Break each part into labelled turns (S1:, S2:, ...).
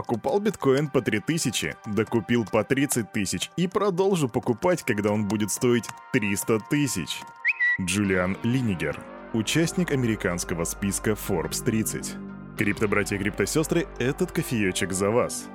S1: Покупал биткоин по 3000, докупил по 30 тысяч и продолжу покупать, когда он будет стоить 300 тысяч. Джулиан Линигер, участник американского списка Forbes 30. Крипто-братья и крипто-сестры, этот кофеечек за вас.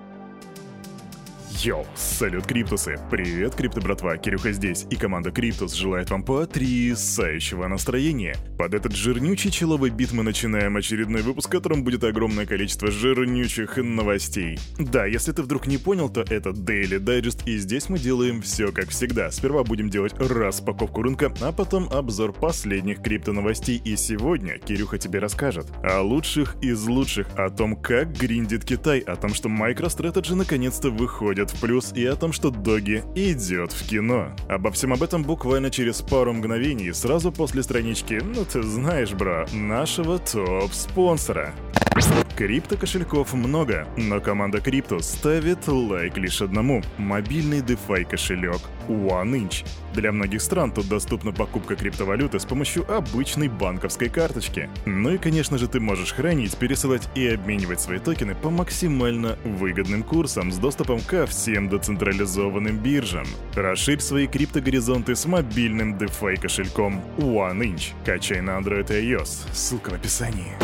S1: Йоу, салют, Криптусы! Привет, Крипто братва, Кирюха здесь, и команда Криптус желает вам потрясающего настроения. Под этот жирнючий chill овый бит мы начинаем очередной выпуск, в котором будет огромное количество жирнючих новостей. Да, если ты вдруг не понял, то это Daily Digest, и здесь мы делаем все как всегда. Сперва будем делать распаковку рынка, а потом обзор последних крипто новостей, и сегодня Кирюха тебе расскажет о лучших из лучших, о том, как гриндит Китай, о том, что MicroStrategy наконец-то выходит в плюс и о том, что Доги идет в кино. Обо всем об этом буквально через пару мгновений, сразу после странички, ну ты знаешь, бро, нашего топ-спонсора. Крипто кошельков много, но команда Крипто ставит лайк лишь одному – мобильный DeFi кошелек OneInch. Для многих стран тут доступна покупка криптовалюты с помощью обычной банковской карточки. Ну и, конечно же, ты можешь хранить, пересылать и обменивать свои токены по максимально выгодным курсам с доступом ко всем децентрализованным биржам. Расширь свои криптогоризонты с мобильным DeFi кошельком OneInch. Качай на Android и iOS. Ссылка в описании.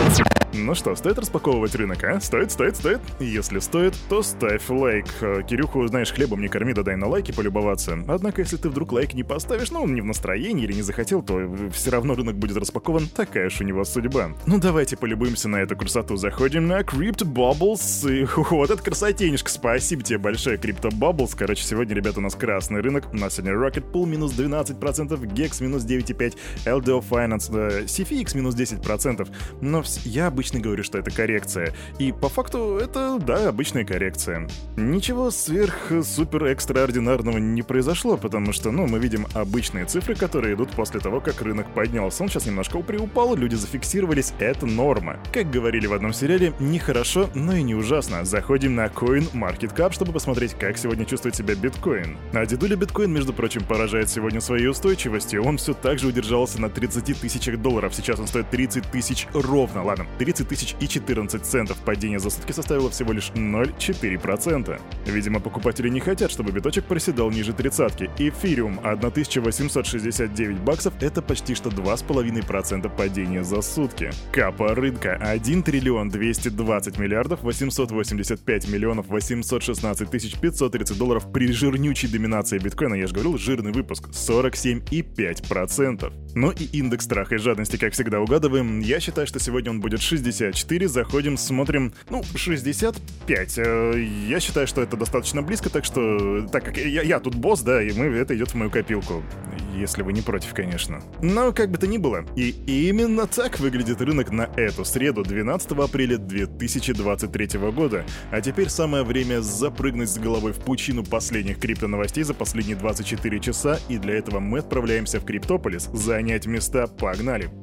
S1: Ну что, стоит распаковывать рынок, а? Стоит, стоит, стоит? Если стоит, то ставь лайк. Э, Кирюху, знаешь, хлебом не корми, да дай на лайки полюбоваться. Однако, если ты вдруг лайк не поставишь, ну, он не в настроении или не захотел, то все равно рынок будет распакован. Такая уж у него судьба. Ну, давайте полюбуемся на эту красоту. Заходим на Crypto Bubbles. И вот это красотенежка. Спасибо тебе большое, Crypto Bubbles. Короче, сегодня, ребята, у нас красный рынок. У нас сегодня Rocket Pool минус 12%, GEX минус 9,5%, LDO Finance, э, CFX минус 10%. Но я бы обычно говорю, что это коррекция. И по факту это, да, обычная коррекция. Ничего сверх-супер-экстраординарного не произошло, потому что, ну, мы видим обычные цифры, которые идут после того, как рынок поднялся. Он сейчас немножко приупал, люди зафиксировались, это норма. Как говорили в одном сериале, не хорошо, но и не ужасно. Заходим на Coin Market Cap, чтобы посмотреть, как сегодня чувствует себя биткоин. А дедуля биткоин, между прочим, поражает сегодня своей устойчивостью. Он все так же удержался на 30 тысячах долларов. Сейчас он стоит 30 тысяч ровно. Ладно, 30 30 тысяч и 14 центов. Падение за сутки составило всего лишь 0,4%. Видимо, покупатели не хотят, чтобы биточек проседал ниже тридцатки. Эфириум 1869 баксов — это почти что 2,5% падения за сутки. Капа рынка 1 триллион 220 миллиардов 885 миллионов 816 тысяч 530 долларов при жирнючей доминации биткоина, я же говорил, жирный выпуск 47,5%. Ну и индекс страха и жадности, как всегда, угадываем. Я считаю, что сегодня он будет 60 64, заходим, смотрим, ну, 65. Э, я считаю, что это достаточно близко, так что, так как я, я тут босс, да, и мы, это идет в мою копилку. Если вы не против, конечно. Но как бы то ни было, и именно так выглядит рынок на эту среду, 12 апреля 2023 года. А теперь самое время запрыгнуть с головой в пучину последних крипто-новостей за последние 24 часа, и для этого мы отправляемся в Криптополис, занять места, погнали!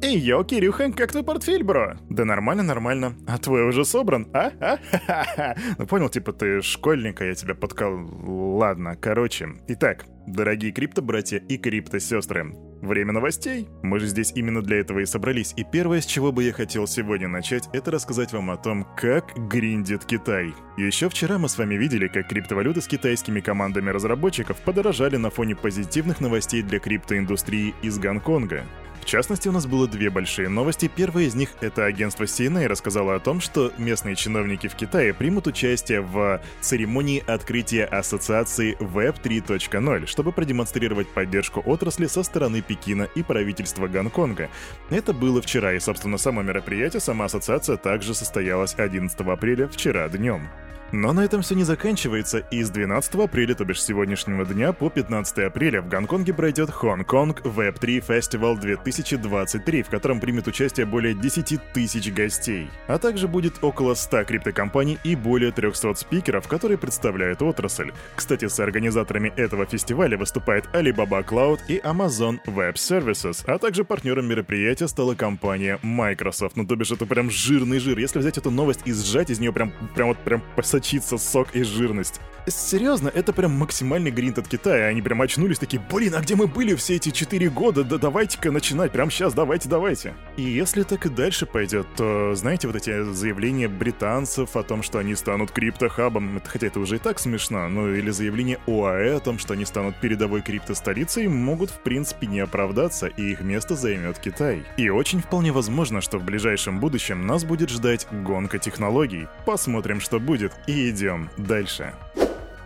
S1: Эй, йо, Кирюха, как твой портфель, бро? Да нормально, нормально. А твой уже собран, а? А? Ха-ха-ха. Ну понял, типа ты школьник, а я тебя подкал. Ладно, короче. Итак, дорогие крипто-братья и крипто-сестры, Время новостей. Мы же здесь именно для этого и собрались. И первое, с чего бы я хотел сегодня начать, это рассказать вам о том, как гриндит Китай. Еще вчера мы с вами видели, как криптовалюты с китайскими командами разработчиков подорожали на фоне позитивных новостей для криптоиндустрии из Гонконга. Частности, у нас было две большие новости. Первая из них — это агентство CNA рассказало о том, что местные чиновники в Китае примут участие в церемонии открытия ассоциации Web 3.0, чтобы продемонстрировать поддержку отрасли со стороны Пекина и правительства Гонконга. Это было вчера, и, собственно, само мероприятие, сама ассоциация также состоялась 11 апреля вчера днем. Но на этом все не заканчивается, и с 12 апреля, то бишь сегодняшнего дня, по 15 апреля в Гонконге пройдет Hong-Kong Web3 Festival 2023, в котором примет участие более 10 тысяч гостей. А также будет около 100 криптокомпаний и более 300 спикеров, которые представляют отрасль. Кстати, с организаторами этого фестиваля выступает Alibaba Cloud и Amazon Web Services, а также партнером мероприятия стала компания Microsoft. Ну то бишь это прям жирный жир. Если взять эту новость и сжать из нее прям, прям вот прям посадить сочится сок и жирность. Серьезно, это прям максимальный гринт от Китая. Они прям очнулись такие, блин, а где мы были все эти четыре года? Да давайте-ка начинать, прям сейчас, давайте, давайте. И если так и дальше пойдет, то, знаете, вот эти заявления британцев о том, что они станут криптохабом, хотя это уже и так смешно, ну или заявление ОАЭ о том, что они станут передовой криптостолицей, могут в принципе не оправдаться, и их место займет Китай. И очень вполне возможно, что в ближайшем будущем нас будет ждать гонка технологий. Посмотрим, что будет, и идем дальше.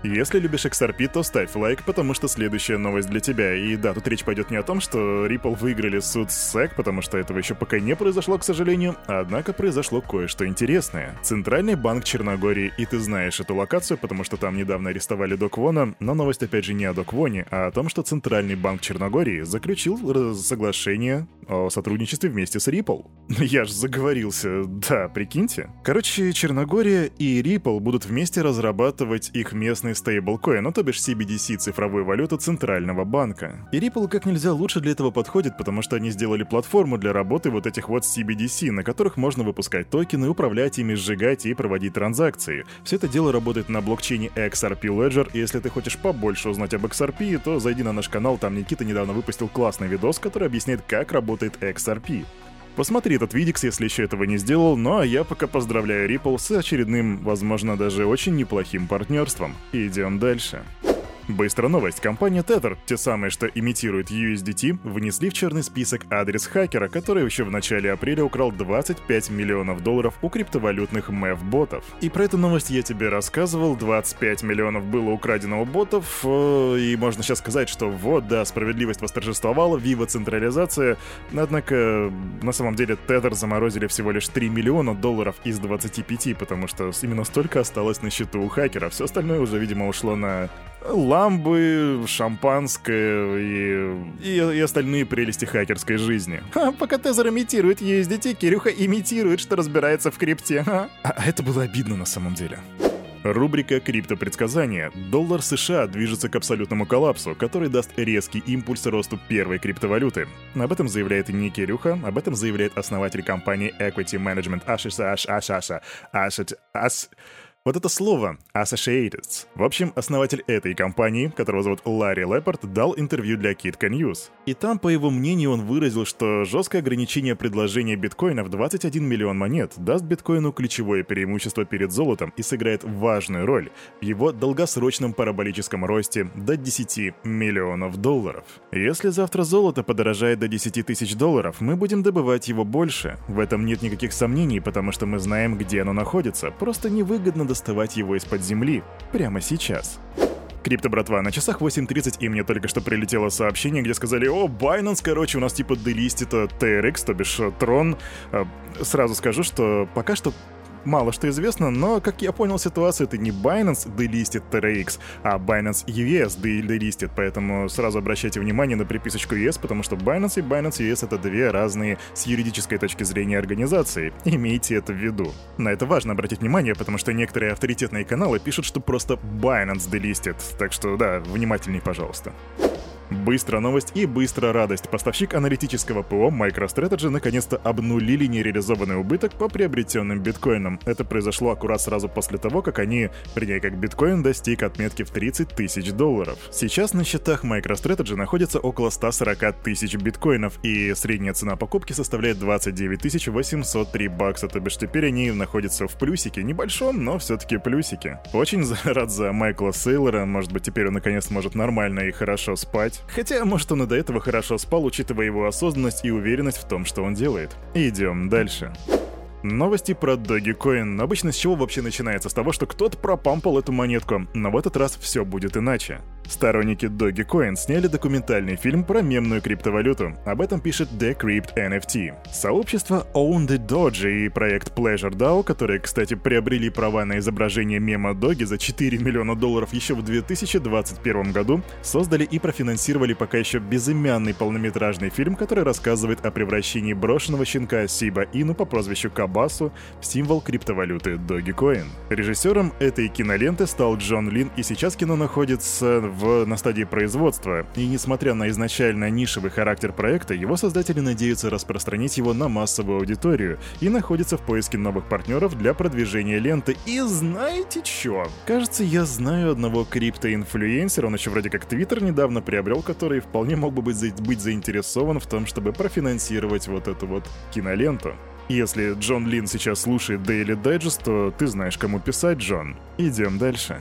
S1: Если любишь XRP, то ставь лайк, потому что следующая новость для тебя. И да, тут речь пойдет не о том, что Ripple выиграли суд с SEC, потому что этого еще пока не произошло, к сожалению, однако произошло кое-что интересное. Центральный банк Черногории, и ты знаешь эту локацию, потому что там недавно арестовали Доквона, но новость опять же не о Доквоне, а о том, что Центральный банк Черногории заключил соглашение о сотрудничестве вместе с Ripple. Я ж заговорился, да, прикиньте. Короче, Черногория и Ripple будут вместе разрабатывать их местный собственный стейблкоин, ну то бишь CBDC, цифровую валюту Центрального банка. И Ripple как нельзя лучше для этого подходит, потому что они сделали платформу для работы вот этих вот CBDC, на которых можно выпускать токены, управлять ими, сжигать и проводить транзакции. Все это дело работает на блокчейне XRP Ledger, и если ты хочешь побольше узнать об XRP, то зайди на наш канал, там Никита недавно выпустил классный видос, который объясняет, как работает XRP. Посмотри этот видикс, если еще этого не сделал, ну а я пока поздравляю Ripple с очередным, возможно, даже очень неплохим партнерством. Идем дальше. Быстрая новость. Компания Tether, те самые, что имитируют USDT, внесли в черный список адрес хакера, который еще в начале апреля украл 25 миллионов долларов у криптовалютных MEF-ботов. И про эту новость я тебе рассказывал, 25 миллионов было украдено у ботов, э, и можно сейчас сказать, что вот, да, справедливость восторжествовала, вива централизация, однако на самом деле Tether заморозили всего лишь 3 миллиона долларов из 25, потому что именно столько осталось на счету у хакера, все остальное уже, видимо, ушло на ламбы, шампанское и, и, и остальные прелести хакерской жизни. А пока Тезер имитирует USDT, Кирюха имитирует, что разбирается в крипте. А, а это было обидно на самом деле. Рубрика «Криптопредсказания». Доллар США движется к абсолютному коллапсу, который даст резкий импульс росту первой криптовалюты. Об этом заявляет не Кирюха, об этом заявляет основатель компании Equity Management Ашиса Аш Ашаша Ашат Ас... Вот это слово Associated. В общем, основатель этой компании, которого зовут Ларри Леппорт, дал интервью для Kitka News. И там, по его мнению, он выразил, что жесткое ограничение предложения биткоина в 21 миллион монет даст биткоину ключевое преимущество перед золотом и сыграет важную роль в его долгосрочном параболическом росте до 10 миллионов долларов. Если завтра золото подорожает до 10 тысяч долларов, мы будем добывать его больше. В этом нет никаких сомнений, потому что мы знаем, где оно находится. Просто невыгодно доставать его из-под земли прямо сейчас. Крипто, братва, на часах 8.30 и мне только что прилетело сообщение, где сказали, о, Binance, короче, у нас типа делистит TRX, то бишь Трон. Э, сразу скажу, что пока что мало что известно, но, как я понял ситуацию, это не Binance делистит TRX, а Binance US делистит, поэтому сразу обращайте внимание на приписочку US, потому что Binance и Binance US — это две разные с юридической точки зрения организации. Имейте это в виду. На это важно обратить внимание, потому что некоторые авторитетные каналы пишут, что просто Binance делистит, так что да, внимательней, пожалуйста. Быстрая новость и быстрая радость. Поставщик аналитического ПО MicroStrategy наконец-то обнулили нереализованный убыток по приобретенным биткоинам. Это произошло аккурат сразу после того, как они, вернее, как биткоин достиг отметки в 30 тысяч долларов. Сейчас на счетах MicroStrategy находится около 140 тысяч биткоинов, и средняя цена покупки составляет 29 803 бакса, то бишь теперь они находятся в плюсике, небольшом, но все-таки плюсике. Очень рад за Майкла Сейлора, может быть теперь он наконец сможет нормально и хорошо спать. Хотя, может, он и до этого хорошо спал, учитывая его осознанность и уверенность в том, что он делает. Идем дальше. Новости про Dogecoin. Обычно с чего вообще начинается? С того, что кто-то пропампал эту монетку, но в этот раз все будет иначе. Сторонники Dogecoin сняли документальный фильм про мемную криптовалюту. Об этом пишет Decrypt NFT. Сообщество Own the Doge и проект Pleasure DAO, которые, кстати, приобрели права на изображение мема Доги за 4 миллиона долларов еще в 2021 году, создали и профинансировали пока еще безымянный полнометражный фильм, который рассказывает о превращении брошенного щенка Сиба Ину по прозвищу Кабасу в символ криптовалюты Dogecoin. Режиссером этой киноленты стал Джон Лин, и сейчас кино находится в, на стадии производства, и несмотря на изначально нишевый характер проекта, его создатели надеются распространить его на массовую аудиторию и находятся в поиске новых партнеров для продвижения ленты. И знаете что? Кажется, я знаю одного криптоинфлюенсера, он еще вроде как Твиттер недавно приобрел, который вполне мог бы быть, быть заинтересован в том, чтобы профинансировать вот эту вот киноленту. Если Джон Лин сейчас слушает Daily Digest, то ты знаешь, кому писать, Джон. Идем дальше.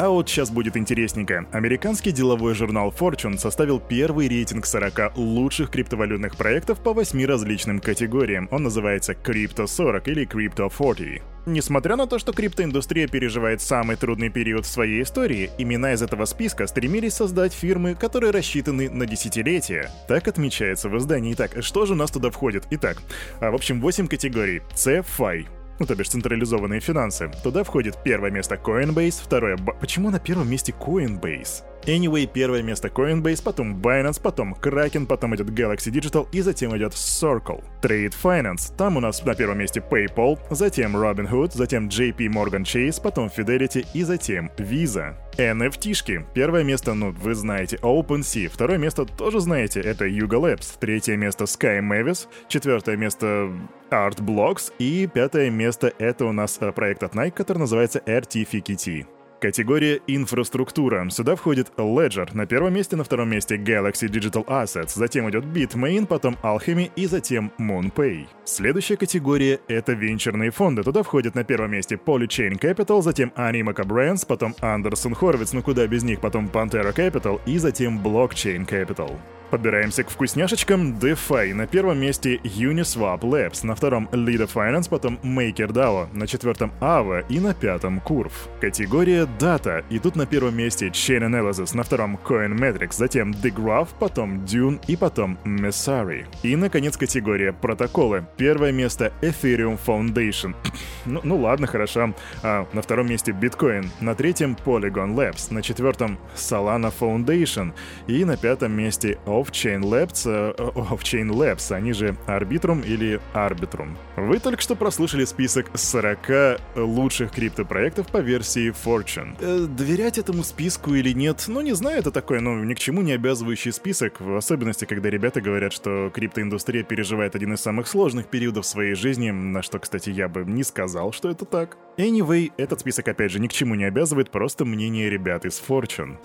S1: А вот сейчас будет интересненько. Американский деловой журнал Fortune составил первый рейтинг 40 лучших криптовалютных проектов по 8 различным категориям. Он называется Crypto 40 или Crypto 40. Несмотря на то, что криптоиндустрия переживает самый трудный период в своей истории, имена из этого списка стремились создать фирмы, которые рассчитаны на десятилетия. Так отмечается в издании. Итак, что же у нас туда входит? Итак, а, в общем, 8 категорий. CFI ну то бишь централизованные финансы. Туда входит первое место Coinbase, второе... Почему на первом месте Coinbase? Anyway, первое место Coinbase, потом Binance, потом Kraken, потом идет Galaxy Digital и затем идет Circle. Trade Finance, там у нас на первом месте PayPal, затем Robinhood, затем JP Morgan Chase, потом Fidelity и затем Visa. NFT-шки. Первое место, ну, вы знаете, OpenSea. Второе место тоже знаете, это Yuga Labs. Третье место Sky Mavis. Четвертое место Art Blocks. И пятое место это у нас э, проект от Nike, который называется RTFKT. Категория «Инфраструктура». Сюда входит Ledger. На первом месте, на втором месте Galaxy Digital Assets. Затем идет Bitmain, потом Alchemy и затем MoonPay. Следующая категория — это венчурные фонды. Туда входит на первом месте Polychain Capital, затем Animoca Brands, потом Anderson Horowitz, ну куда без них, потом Pantera Capital и затем Blockchain Capital. Подбираемся к вкусняшечкам DeFi. На первом месте Uniswap Labs, на втором Lido Finance, потом MakerDAO, на четвертом Ava и на пятом Curve. Категория Data. И тут на первом месте Chain Analysis, на втором CoinMetrics, затем The Graph, потом Dune и потом Messari. И, наконец, категория Протоколы. Первое место Ethereum Foundation. ну, ну ладно, хорошо. А, на втором месте Bitcoin, на третьем Polygon Labs, на четвертом Solana Foundation и на пятом месте Off-Chain Labs, э, Off-Chain Labs, они же Arbitrum или Arbitrum. Вы только что прослушали список 40 лучших криптопроектов по версии Fortune. Э, доверять этому списку или нет, ну не знаю, это такой, ну ни к чему не обязывающий список, в особенности, когда ребята говорят, что криптоиндустрия переживает один из самых сложных периодов своей жизни, на что, кстати, я бы не сказал, что это так. Anyway, этот список опять же ни к чему не обязывает, просто мнение ребят из Fortune.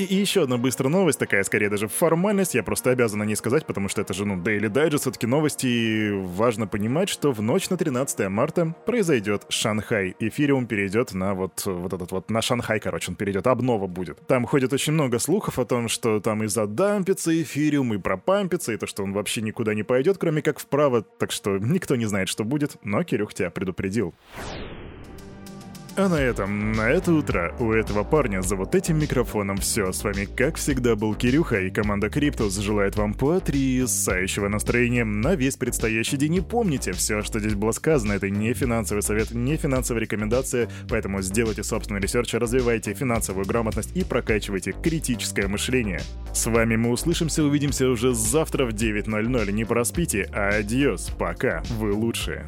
S1: И, и еще одна быстрая новость, такая скорее даже формальность, я просто обязан о ней сказать, потому что это же, ну, Daily Digest, все-таки новости, и важно понимать, что в ночь на 13 марта произойдет Шанхай. Эфириум перейдет на вот, вот этот вот, на Шанхай, короче, он перейдет, обнова будет. Там ходит очень много слухов о том, что там и задампится эфириум, и пропампится, и то, что он вообще никуда не пойдет, кроме как вправо, так что никто не знает, что будет, но Кирюх тебя предупредил. А на этом, на это утро у этого парня за вот этим микрофоном все. С вами, как всегда, был Кирюха, и команда Криптус желает вам потрясающего настроения на весь предстоящий день. И помните, все, что здесь было сказано, это не финансовый совет, не финансовая рекомендация, поэтому сделайте собственный research, развивайте финансовую грамотность и прокачивайте критическое мышление. С вами мы услышимся, увидимся уже завтра в 9.00. Не проспите, а адьос, пока, вы лучшие.